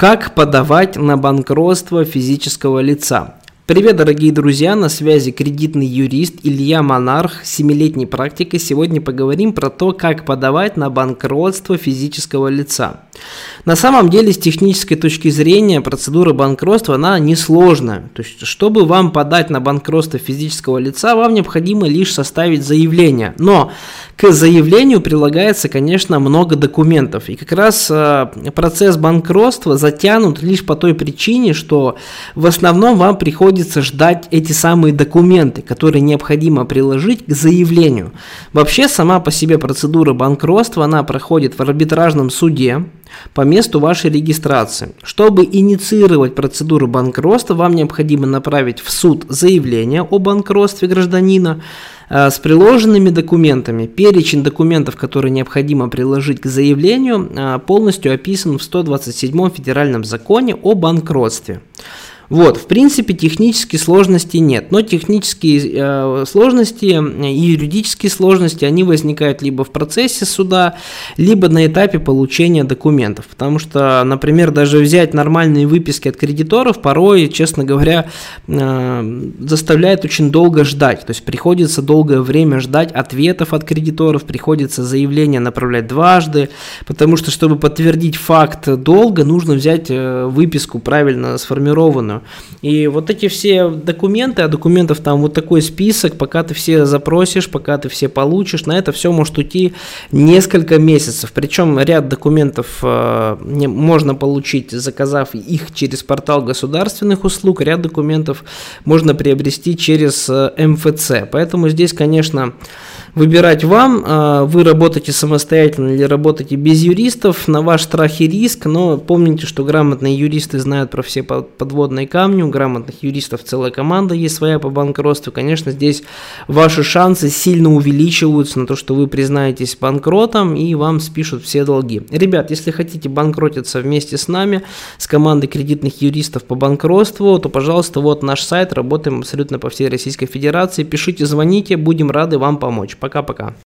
Как подавать на банкротство физического лица? Привет, дорогие друзья, на связи кредитный юрист Илья Монарх, 7-летней практикой. Сегодня поговорим про то, как подавать на банкротство физического лица. На самом деле, с технической точки зрения, процедура банкротства, она несложная. То есть, чтобы вам подать на банкротство физического лица, вам необходимо лишь составить заявление. Но к заявлению прилагается, конечно, много документов. И как раз э, процесс банкротства затянут лишь по той причине, что в основном вам приходится ждать эти самые документы, которые необходимо приложить к заявлению. Вообще, сама по себе процедура банкротства, она проходит в арбитражном суде, по месту вашей регистрации. Чтобы инициировать процедуру банкротства, вам необходимо направить в суд заявление о банкротстве гражданина э, с приложенными документами. Перечень документов, которые необходимо приложить к заявлению, э, полностью описан в 127 федеральном законе о банкротстве. Вот, в принципе, технические сложности нет, но технические э, сложности и юридические сложности, они возникают либо в процессе суда, либо на этапе получения документов, потому что, например, даже взять нормальные выписки от кредиторов порой, честно говоря, э, заставляет очень долго ждать, то есть приходится долгое время ждать ответов от кредиторов, приходится заявление направлять дважды, потому что, чтобы подтвердить факт долго, нужно взять э, выписку правильно сформированную, и вот эти все документы, а документов там вот такой список, пока ты все запросишь, пока ты все получишь, на это все может уйти несколько месяцев. Причем ряд документов э, можно получить, заказав их через портал государственных услуг, ряд документов можно приобрести через э, МФЦ. Поэтому здесь, конечно, выбирать вам. Э, вы работаете самостоятельно или работаете без юристов, на ваш страх и риск, но помните, что грамотные юристы знают про все подводные камни, у грамотных юристов целая команда есть своя по банкротству. Конечно, здесь ваши шансы сильно увеличиваются на то, что вы признаетесь банкротом и вам спишут все долги. Ребят, если хотите банкротиться вместе с нами, с командой кредитных юристов по банкротству, то, пожалуйста, вот наш сайт, работаем абсолютно по всей Российской Федерации. Пишите, звоните, будем рады вам помочь. Пока-пока.